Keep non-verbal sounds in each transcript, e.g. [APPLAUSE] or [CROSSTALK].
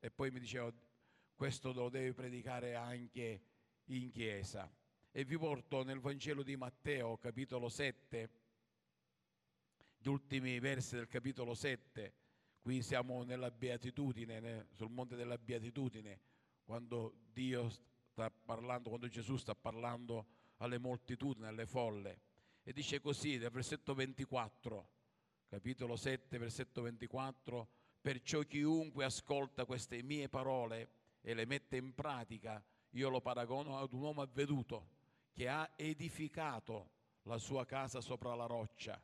e poi mi diceva questo lo devi predicare anche in chiesa. E vi porto nel Vangelo di Matteo, capitolo 7, gli ultimi versi del capitolo 7. Qui siamo nella beatitudine, sul monte della beatitudine, quando Dio sta parlando, quando Gesù sta parlando alle moltitudini, alle folle. E dice così, nel versetto 24, capitolo 7, versetto 24, perciò chiunque ascolta queste mie parole e le mette in pratica, io lo paragono ad un uomo avveduto che ha edificato la sua casa sopra la roccia.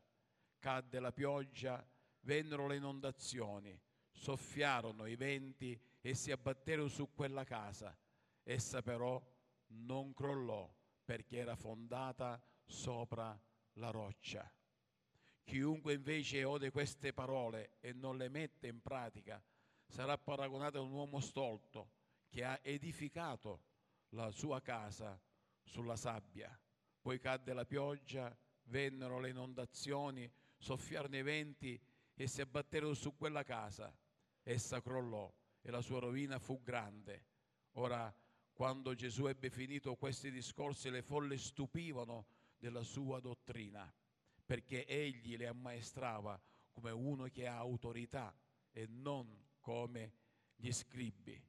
Cadde la pioggia, vennero le inondazioni, soffiarono i venti e si abbatterono su quella casa. Essa però non crollò perché era fondata sopra la roccia. Chiunque invece ode queste parole e non le mette in pratica sarà paragonato a un uomo stolto che ha edificato la sua casa sulla sabbia. Poi cadde la pioggia, vennero le inondazioni, soffiarono i venti e si abbatterono su quella casa. Essa crollò e la sua rovina fu grande. Ora, quando Gesù ebbe finito questi discorsi, le folle stupivano della sua dottrina, perché egli le ammaestrava come uno che ha autorità e non come gli scribi.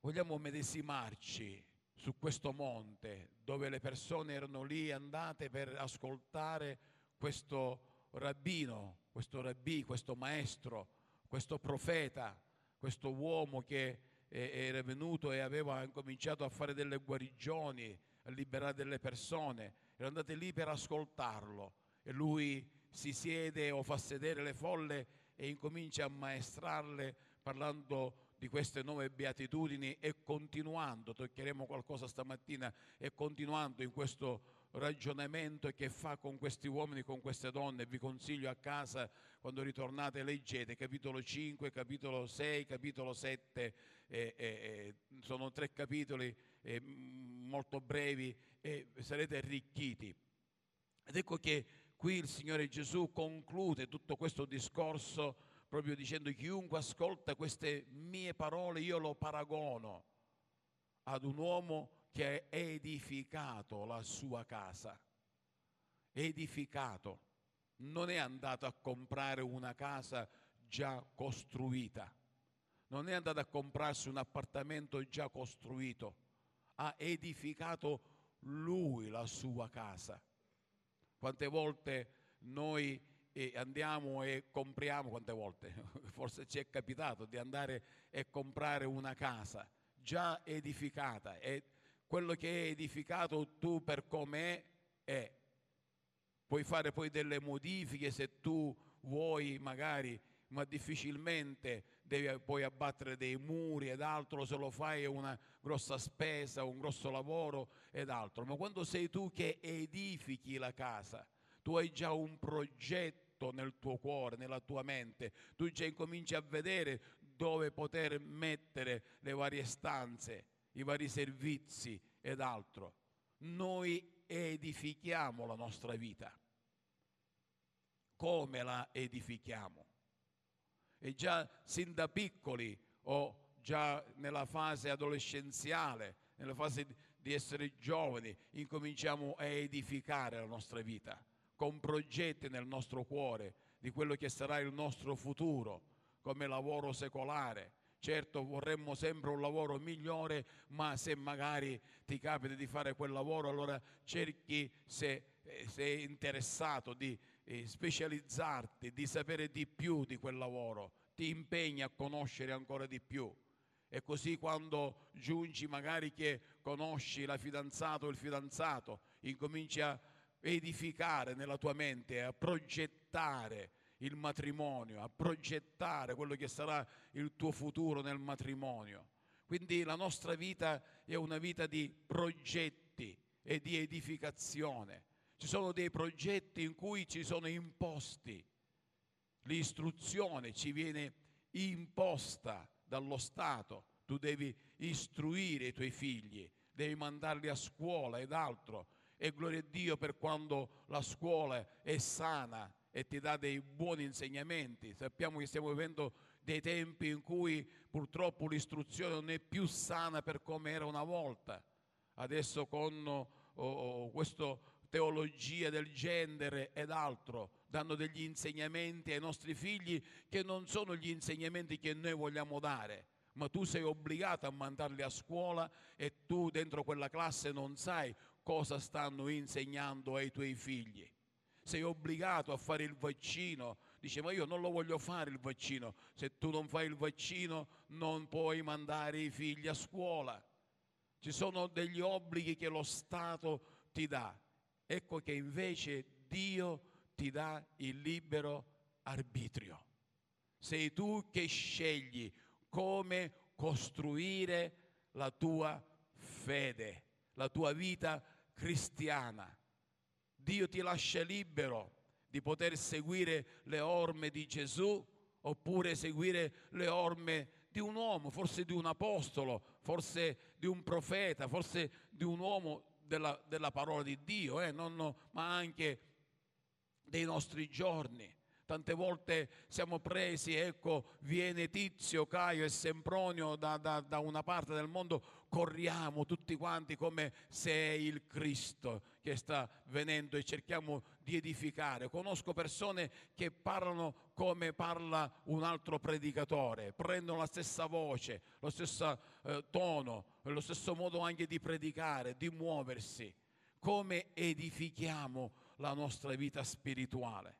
Vogliamo medesimarci su questo monte dove le persone erano lì andate per ascoltare questo rabbino, questo rabbì, questo maestro, questo profeta, questo uomo che eh, era venuto e aveva cominciato a fare delle guarigioni, a liberare delle persone, erano andate lì per ascoltarlo e lui si siede o fa sedere le folle e incomincia a maestrarle parlando di queste nuove beatitudini e continuando, toccheremo qualcosa stamattina, e continuando in questo ragionamento che fa con questi uomini, con queste donne. Vi consiglio a casa, quando ritornate, leggete capitolo 5, capitolo 6, capitolo 7, eh, eh, sono tre capitoli eh, molto brevi e sarete arricchiti. Ed ecco che qui il Signore Gesù conclude tutto questo discorso proprio dicendo chiunque ascolta queste mie parole io lo paragono ad un uomo che ha edificato la sua casa. Edificato. Non è andato a comprare una casa già costruita. Non è andato a comprarsi un appartamento già costruito. Ha edificato lui la sua casa. Quante volte noi e andiamo e compriamo, quante volte [LAUGHS] forse ci è capitato di andare e comprare una casa già edificata e quello che è edificato tu per com'è è. Puoi fare poi delle modifiche se tu vuoi magari, ma difficilmente devi poi abbattere dei muri ed altro, se lo fai è una grossa spesa, un grosso lavoro ed altro. Ma quando sei tu che edifichi la casa, tu hai già un progetto nel tuo cuore, nella tua mente, tu già incominci a vedere dove poter mettere le varie stanze, i vari servizi ed altro. Noi edifichiamo la nostra vita. Come la edifichiamo? E già sin da piccoli o già nella fase adolescenziale, nella fase di essere giovani, incominciamo a edificare la nostra vita con progetti nel nostro cuore di quello che sarà il nostro futuro come lavoro secolare. Certo vorremmo sempre un lavoro migliore, ma se magari ti capita di fare quel lavoro, allora cerchi, se eh, sei interessato, di specializzarti, di sapere di più di quel lavoro, ti impegni a conoscere ancora di più. E così quando giungi magari che conosci la fidanzata o il fidanzato, incominci a edificare nella tua mente, a progettare il matrimonio, a progettare quello che sarà il tuo futuro nel matrimonio. Quindi la nostra vita è una vita di progetti e di edificazione. Ci sono dei progetti in cui ci sono imposti, l'istruzione ci viene imposta dallo Stato, tu devi istruire i tuoi figli, devi mandarli a scuola ed altro e gloria a Dio per quando la scuola è sana e ti dà dei buoni insegnamenti. Sappiamo che stiamo vivendo dei tempi in cui purtroppo l'istruzione non è più sana per come era una volta. Adesso con oh, oh, questa teologia del genere ed altro danno degli insegnamenti ai nostri figli che non sono gli insegnamenti che noi vogliamo dare ma tu sei obbligato a mandarli a scuola e tu dentro quella classe non sai cosa stanno insegnando ai tuoi figli. Sei obbligato a fare il vaccino. Dice, ma io non lo voglio fare il vaccino. Se tu non fai il vaccino non puoi mandare i figli a scuola. Ci sono degli obblighi che lo Stato ti dà. Ecco che invece Dio ti dà il libero arbitrio. Sei tu che scegli come costruire la tua fede, la tua vita cristiana. Dio ti lascia libero di poter seguire le orme di Gesù oppure seguire le orme di un uomo, forse di un apostolo, forse di un profeta, forse di un uomo della, della parola di Dio, eh? non, ma anche dei nostri giorni. Tante volte siamo presi, ecco, viene Tizio, Caio e Sempronio da, da, da, una parte del mondo, corriamo tutti quanti come se è il Cristo che sta venendo e cerchiamo di edificare. Conosco persone che parlano come parla un altro predicatore, prendono la stessa voce, lo stesso eh, tono, lo stesso modo anche di predicare, di muoversi. Come edifichiamo la nostra vita spirituale?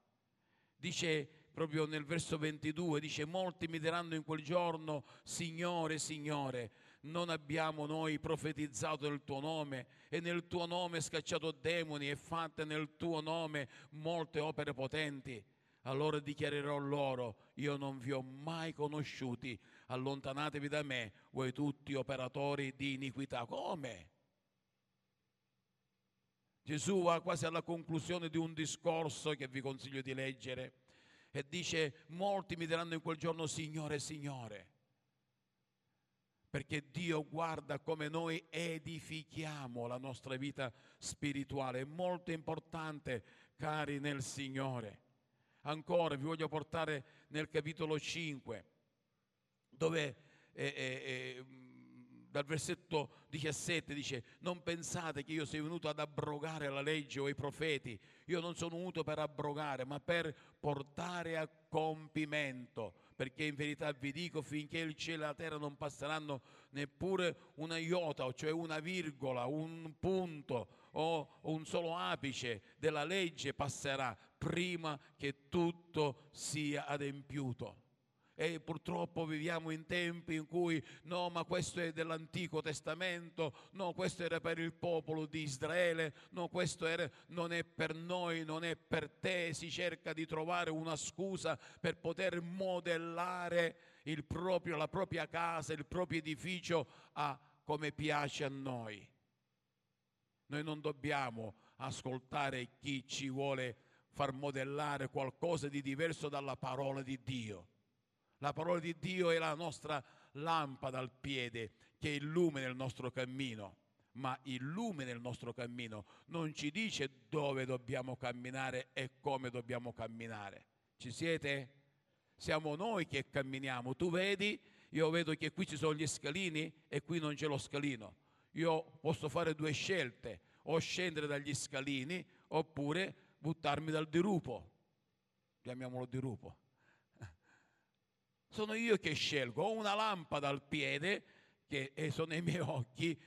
Dice proprio nel verso 22, dice molti mi diranno in quel giorno, Signore, Signore, non abbiamo noi profetizzato nel tuo nome e nel tuo nome scacciato demoni e fatte nel tuo nome molte opere potenti. Allora dichiarerò loro, io non vi ho mai conosciuti, allontanatevi da me, voi tutti operatori di iniquità. Come? Gesù va quasi alla conclusione di un discorso che vi consiglio di leggere e dice, molti mi diranno in quel giorno, Signore, Signore, perché Dio guarda come noi edifichiamo la nostra vita spirituale, è molto importante, cari nel Signore. Ancora vi voglio portare nel capitolo 5, dove... Eh, eh, eh, dal versetto 17 dice non pensate che io sia venuto ad abrogare la legge o i profeti, io non sono venuto per abrogare ma per portare a compimento, perché in verità vi dico finché il cielo e la terra non passeranno neppure una iota, cioè una virgola, un punto o un solo apice della legge passerà prima che tutto sia adempiuto e purtroppo viviamo in tempi in cui no, ma questo è dell'Antico Testamento, no, questo era per il popolo di Israele, no, questo era, non è per noi, non è per te, si cerca di trovare una scusa per poter modellare proprio, la propria casa, il proprio edificio a come piace a noi. Noi non dobbiamo ascoltare chi ci vuole far modellare qualcosa di diverso dalla parola di Dio. La parola di Dio è la nostra lampada al piede che illumina il nostro cammino, ma illumina il nostro cammino, non ci dice dove dobbiamo camminare e come dobbiamo camminare. Ci siete? Siamo noi che camminiamo. Tu vedi, io vedo che qui ci sono gli scalini e qui non c'è lo scalino. Io posso fare due scelte, o scendere dagli scalini oppure buttarmi dal dirupo. Chiamiamolo dirupo sono io che scelgo. Ho una lampada al piede, che sono i miei occhi,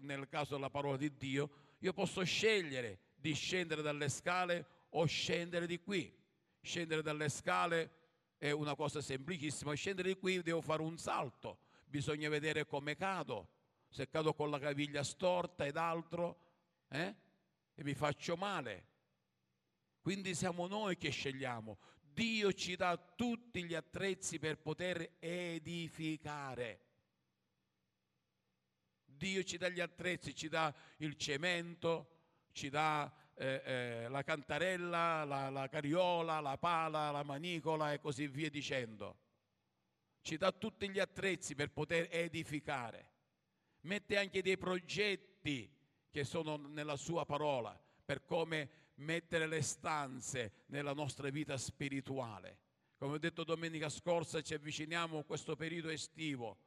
nel caso della parola di Dio, io posso scegliere di scendere dalle scale o scendere di qui. Scendere dalle scale è una cosa semplicissima, scendere di qui devo fare un salto, bisogna vedere come cado, se cado con la caviglia storta ed altro, eh? e mi faccio male. Quindi siamo noi che scegliamo. Dio ci dà tutti gli attrezzi per poter edificare. Dio ci dà gli attrezzi, ci dà il cemento, ci dà eh, eh, la cantarella, la, la cariola, la pala, la manicola e così via dicendo. Ci dà tutti gli attrezzi per poter edificare. Mette anche dei progetti che sono nella sua parola per come mettere le stanze nella nostra vita spirituale. Come ho detto domenica scorsa, ci avviciniamo a questo periodo estivo.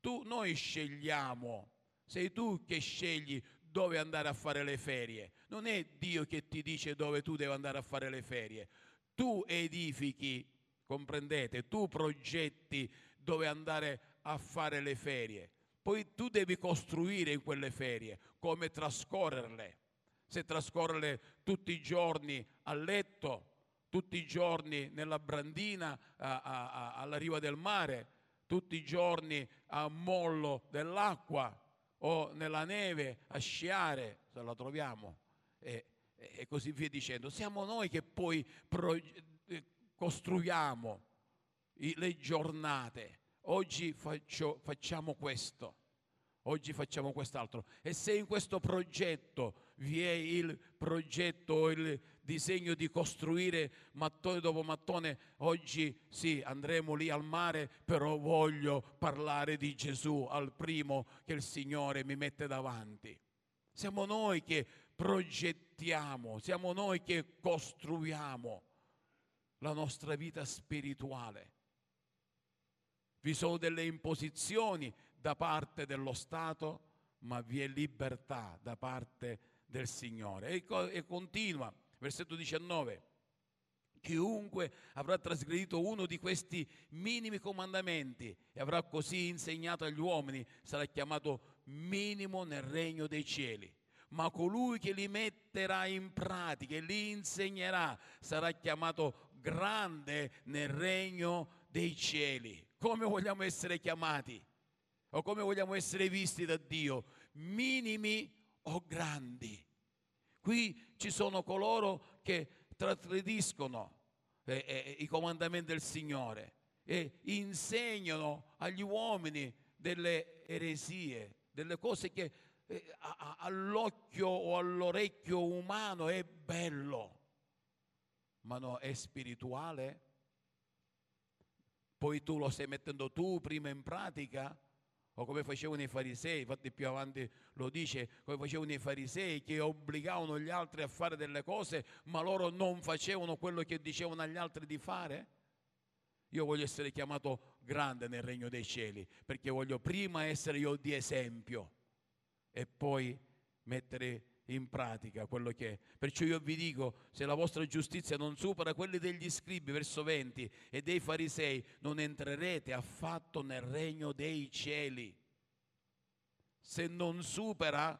Tu, noi scegliamo, sei tu che scegli dove andare a fare le ferie. Non è Dio che ti dice dove tu devi andare a fare le ferie. Tu edifichi, comprendete, tu progetti dove andare a fare le ferie. Poi tu devi costruire in quelle ferie come trascorrerle. Se trascorrerle tutti i giorni a letto, tutti i giorni nella brandina a, a, a, alla riva del mare, tutti i giorni a mollo dell'acqua o nella neve a sciare, se la troviamo, e, e così via dicendo. Siamo noi che poi pro, eh, costruiamo i, le giornate. Oggi faccio, facciamo questo oggi facciamo quest'altro. E se in questo progetto vi è il progetto, il disegno di costruire mattone dopo mattone, oggi sì, andremo lì al mare, però voglio parlare di Gesù al primo che il Signore mi mette davanti. Siamo noi che progettiamo, siamo noi che costruiamo la nostra vita spirituale. Vi sono delle imposizioni da parte dello Stato, ma vi è libertà da parte del Signore. E, e continua, versetto 19. Chiunque avrà trasgredito uno di questi minimi comandamenti e avrà così insegnato agli uomini sarà chiamato minimo nel regno dei cieli. Ma colui che li metterà in pratica e li insegnerà sarà chiamato grande nel regno dei cieli. Come vogliamo essere chiamati? o come vogliamo essere visti da Dio, minimi o grandi. Qui ci sono coloro che trasgrediscono eh, eh, i comandamenti del Signore e insegnano agli uomini delle eresie, delle cose che eh, a, all'occhio o all'orecchio umano è bello, ma no, è spirituale. Poi tu lo stai mettendo tu prima in pratica o come facevano i farisei, infatti più avanti lo dice, come facevano i farisei che obbligavano gli altri a fare delle cose, ma loro non facevano quello che dicevano agli altri di fare? Io voglio essere chiamato grande nel regno dei cieli, perché voglio prima essere io di esempio e poi mettere in pratica quello che è. Perciò io vi dico, se la vostra giustizia non supera quelli degli scribi, verso 20, e dei farisei, non entrerete affatto nel regno dei cieli. Se non supera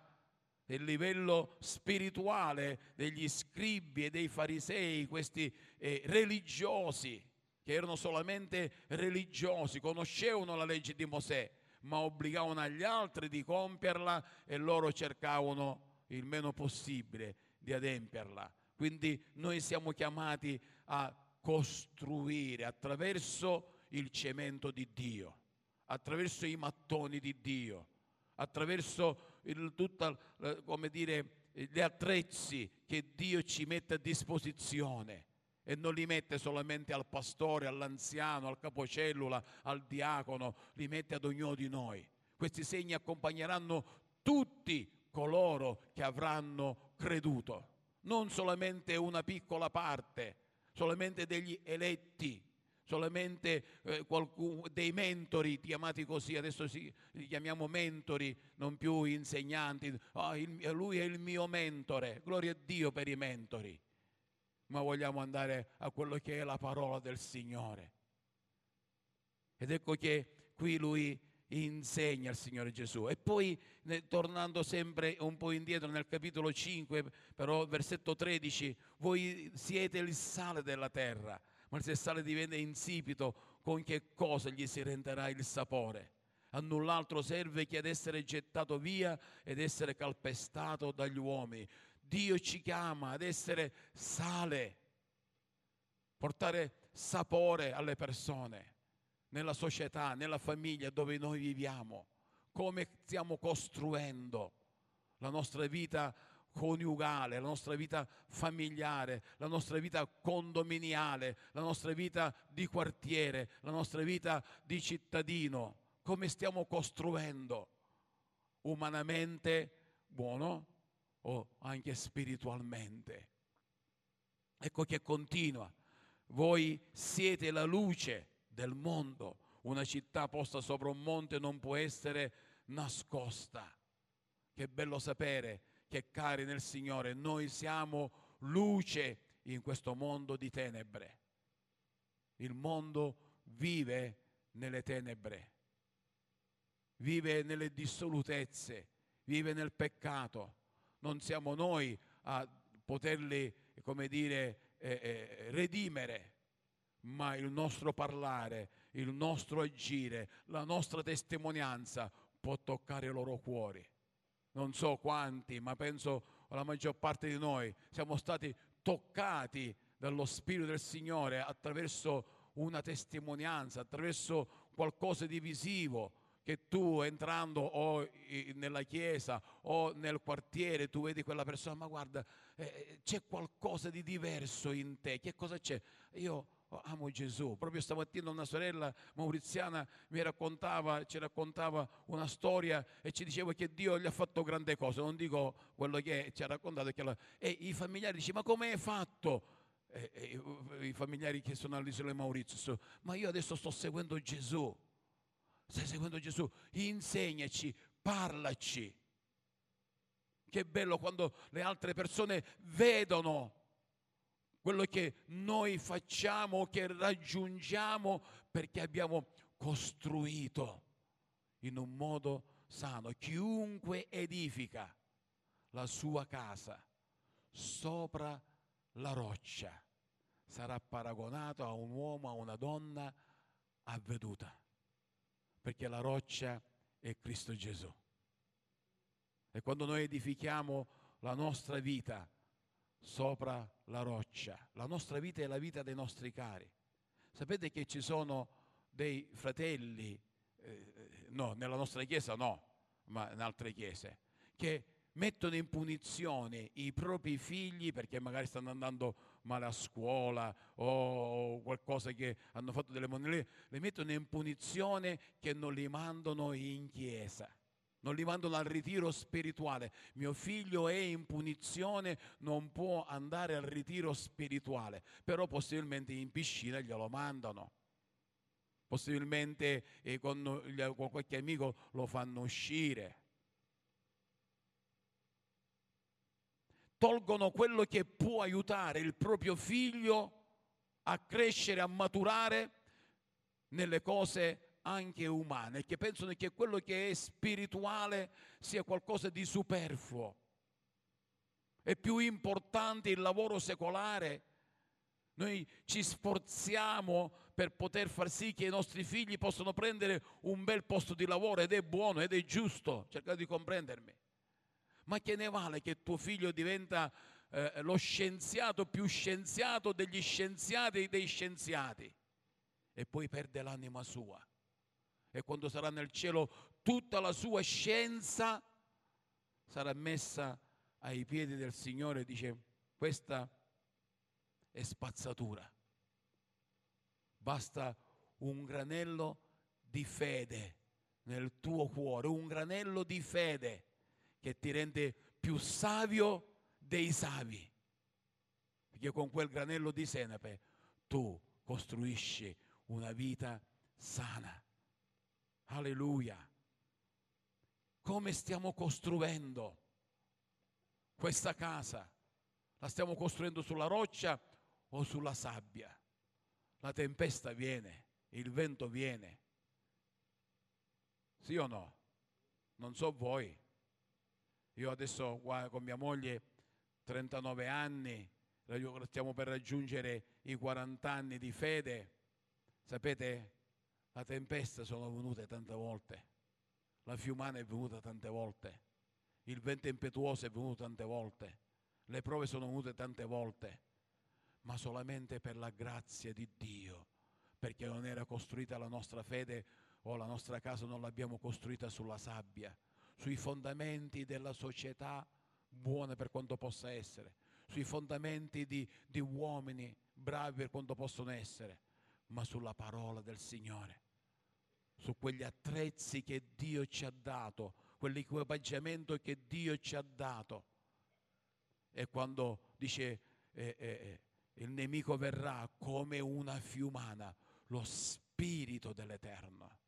il livello spirituale degli scribi e dei farisei, questi eh, religiosi, che erano solamente religiosi, conoscevano la legge di Mosè, ma obbligavano agli altri di compierla e loro cercavano il meno possibile di adempierla. Quindi noi siamo chiamati a costruire attraverso il cemento di Dio, attraverso i mattoni di Dio, attraverso il, tutta, eh, come dire, gli attrezzi che Dio ci mette a disposizione e non li mette solamente al pastore, all'anziano, al capocellula, al diacono, li mette ad ognuno di noi. Questi segni accompagneranno tutti coloro che avranno creduto, non solamente una piccola parte, solamente degli eletti, solamente eh, qualcuno, dei mentori chiamati così, adesso sì, li chiamiamo mentori, non più insegnanti, oh, il, lui è il mio mentore, gloria a Dio per i mentori, ma vogliamo andare a quello che è la parola del Signore. Ed ecco che qui lui insegna il Signore Gesù. E poi, tornando sempre un po' indietro nel capitolo 5, però versetto 13, voi siete il sale della terra, ma se il sale diventa insipido, con che cosa gli si renderà il sapore? A null'altro serve che ad essere gettato via ed essere calpestato dagli uomini. Dio ci chiama ad essere sale, portare sapore alle persone nella società, nella famiglia dove noi viviamo, come stiamo costruendo la nostra vita coniugale, la nostra vita familiare, la nostra vita condominiale, la nostra vita di quartiere, la nostra vita di cittadino, come stiamo costruendo? Umanamente buono o anche spiritualmente. Ecco che continua. Voi siete la luce del mondo. Una città posta sopra un monte non può essere nascosta. Che bello sapere che cari nel Signore, noi siamo luce in questo mondo di tenebre. Il mondo vive nelle tenebre, vive nelle dissolutezze, vive nel peccato. Non siamo noi a poterli, come dire, eh, eh, redimere, ma il nostro parlare, il nostro agire, la nostra testimonianza può toccare i loro cuori. Non so quanti, ma penso la maggior parte di noi siamo stati toccati dallo Spirito del Signore attraverso una testimonianza, attraverso qualcosa di visivo che tu entrando o nella chiesa o nel quartiere tu vedi quella persona, ma guarda, eh, c'è qualcosa di diverso in te, che cosa c'è? Io Oh, amo Gesù. Proprio stamattina una sorella mauriziana mi raccontava, ci raccontava una storia e ci diceva che Dio gli ha fatto grande cose. Non dico quello che ci ha raccontato. La... E i familiari dicono, ma come hai fatto? E, e, I familiari che sono all'isola di Maurizio, ma io adesso sto seguendo Gesù. Stai seguendo Gesù? Insegnaci, parlaci. Che bello quando le altre persone vedono quello che noi facciamo, che raggiungiamo perché abbiamo costruito in un modo sano. Chiunque edifica la sua casa sopra la roccia sarà paragonato a un uomo, a una donna avveduta, perché la roccia è Cristo Gesù. E quando noi edifichiamo la nostra vita sopra la roccia. La nostra vita è la vita dei nostri cari. Sapete che ci sono dei fratelli, eh, no, nella nostra chiesa no, ma in altre chiese, che mettono in punizione i propri figli perché magari stanno andando male a scuola o qualcosa che hanno fatto delle monete, le mettono in punizione che non li mandano in chiesa non li mandano al ritiro spirituale. Mio figlio è in punizione, non può andare al ritiro spirituale, però possibilmente in piscina glielo mandano. Possibilmente eh, con, con qualche amico lo fanno uscire. Tolgono quello che può aiutare il proprio figlio a crescere, a maturare nelle cose anche umane, che pensano che quello che è spirituale sia qualcosa di superfluo. È più importante il lavoro secolare. Noi ci sforziamo per poter far sì che i nostri figli possano prendere un bel posto di lavoro ed è buono ed è giusto, cercate di comprendermi. Ma che ne vale che tuo figlio diventa eh, lo scienziato più scienziato degli scienziati dei scienziati e poi perde l'anima sua? E quando sarà nel cielo tutta la sua scienza sarà messa ai piedi del Signore dice questa è spazzatura. Basta un granello di fede nel tuo cuore, un granello di fede che ti rende più savio dei savi. Perché con quel granello di senape tu costruisci una vita sana. Alleluia. Come stiamo costruendo questa casa? La stiamo costruendo sulla roccia o sulla sabbia? La tempesta viene, il vento viene. Sì o no? Non so voi. Io adesso qua con mia moglie 39 anni, stiamo per raggiungere i 40 anni di fede. Sapete, la tempesta sono venute tante volte, la fiumana è venuta tante volte, il vento impetuoso è venuto tante volte, le prove sono venute tante volte, ma solamente per la grazia di Dio, perché non era costruita la nostra fede o la nostra casa non l'abbiamo costruita sulla sabbia, sui fondamenti della società buona per quanto possa essere, sui fondamenti di, di uomini bravi per quanto possono essere, ma sulla parola del Signore su quegli attrezzi che Dio ci ha dato, quell'equipaggiamento che Dio ci ha dato. E quando dice eh, eh, il nemico verrà come una fiumana, lo spirito dell'Eterno,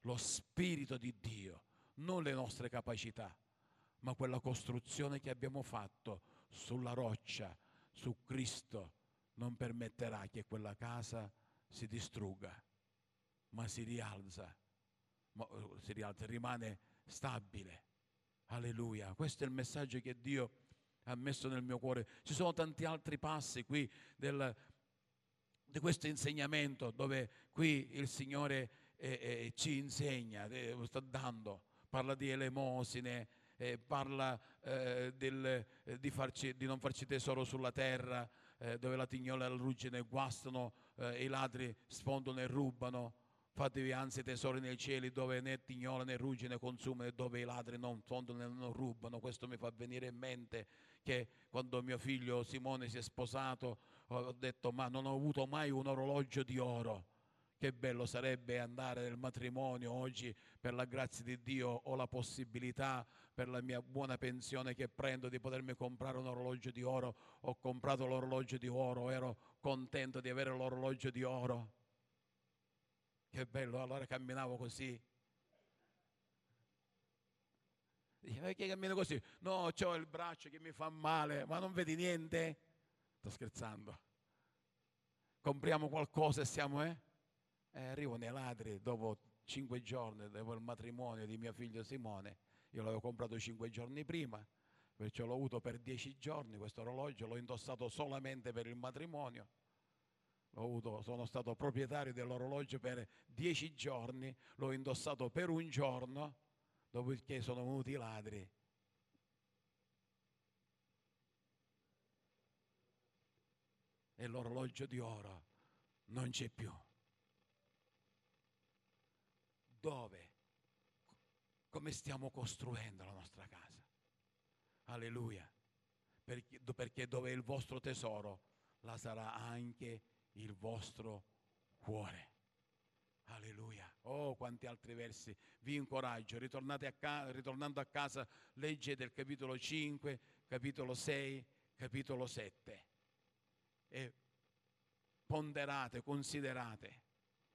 lo spirito di Dio, non le nostre capacità, ma quella costruzione che abbiamo fatto sulla roccia, su Cristo, non permetterà che quella casa si distrugga, ma si rialza, ma, eh, si rialza, rimane stabile. Alleluia. Questo è il messaggio che Dio ha messo nel mio cuore. Ci sono tanti altri passi qui del, di questo insegnamento dove qui il Signore eh, eh, ci insegna, eh, sta dando, parla di elemosine, eh, parla eh, del, di, farci, di, non farci tesoro sulla terra, dove la tignola e la ruggine guastano, i ladri sfondono e rubano. Fatevi anzi tesori nei cieli dove né tignola né ruggine consumano e dove i ladri non fondano e non rubano. Questo mi fa venire in mente che quando mio figlio Simone si è sposato ho detto ma non ho avuto mai un orologio di oro. Che bello sarebbe andare nel matrimonio oggi, per la grazia di Dio ho la possibilità, per la mia buona pensione che prendo, di potermi comprare un orologio di oro. Ho comprato l'orologio di oro, ero contento di avere l'orologio di oro. Che bello, allora camminavo così. Dice, perché cammino così? No, ho il braccio che mi fa male, ma non vedi niente? Sto scherzando. Compriamo qualcosa e siamo, eh? eh arrivano i ladri dopo cinque giorni, dopo il matrimonio di mio figlio Simone. Io l'avevo comprato cinque giorni prima, perciò l'ho avuto per dieci giorni questo orologio, l'ho indossato solamente per il matrimonio avuto, sono stato proprietario dell'orologio per dieci giorni, l'ho indossato per un giorno, dopodiché sono venuti i ladri. E l'orologio di oro non c'è più. Dove? Come stiamo costruendo la nostra casa? Alleluia. Perché, perché dove è il vostro tesoro, la sarà anche il vostro cuore. Alleluia. Oh, quanti altri versi. Vi incoraggio. A ca- ritornando a casa, leggete il capitolo 5, capitolo 6, capitolo 7. E ponderate, considerate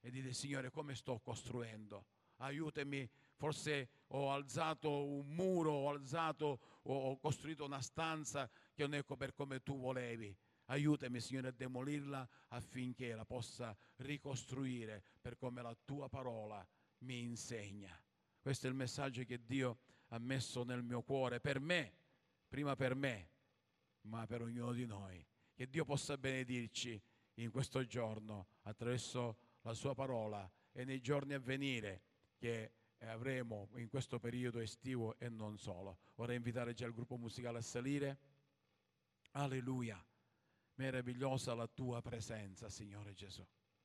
e dite, Signore, come sto costruendo? Aiutami, forse ho alzato un muro, ho alzato, ho costruito una stanza che non è per come tu volevi Aiutami, Signore, a demolirla affinché la possa ricostruire per come la tua parola mi insegna. Questo è il messaggio che Dio ha messo nel mio cuore per me, prima per me, ma per ognuno di noi. Che Dio possa benedirci in questo giorno attraverso la sua parola e nei giorni a venire che avremo in questo periodo estivo e non solo. Vorrei invitare già il gruppo musicale a salire. Alleluia. Meravigliosa la tua presenza, Signore Gesù.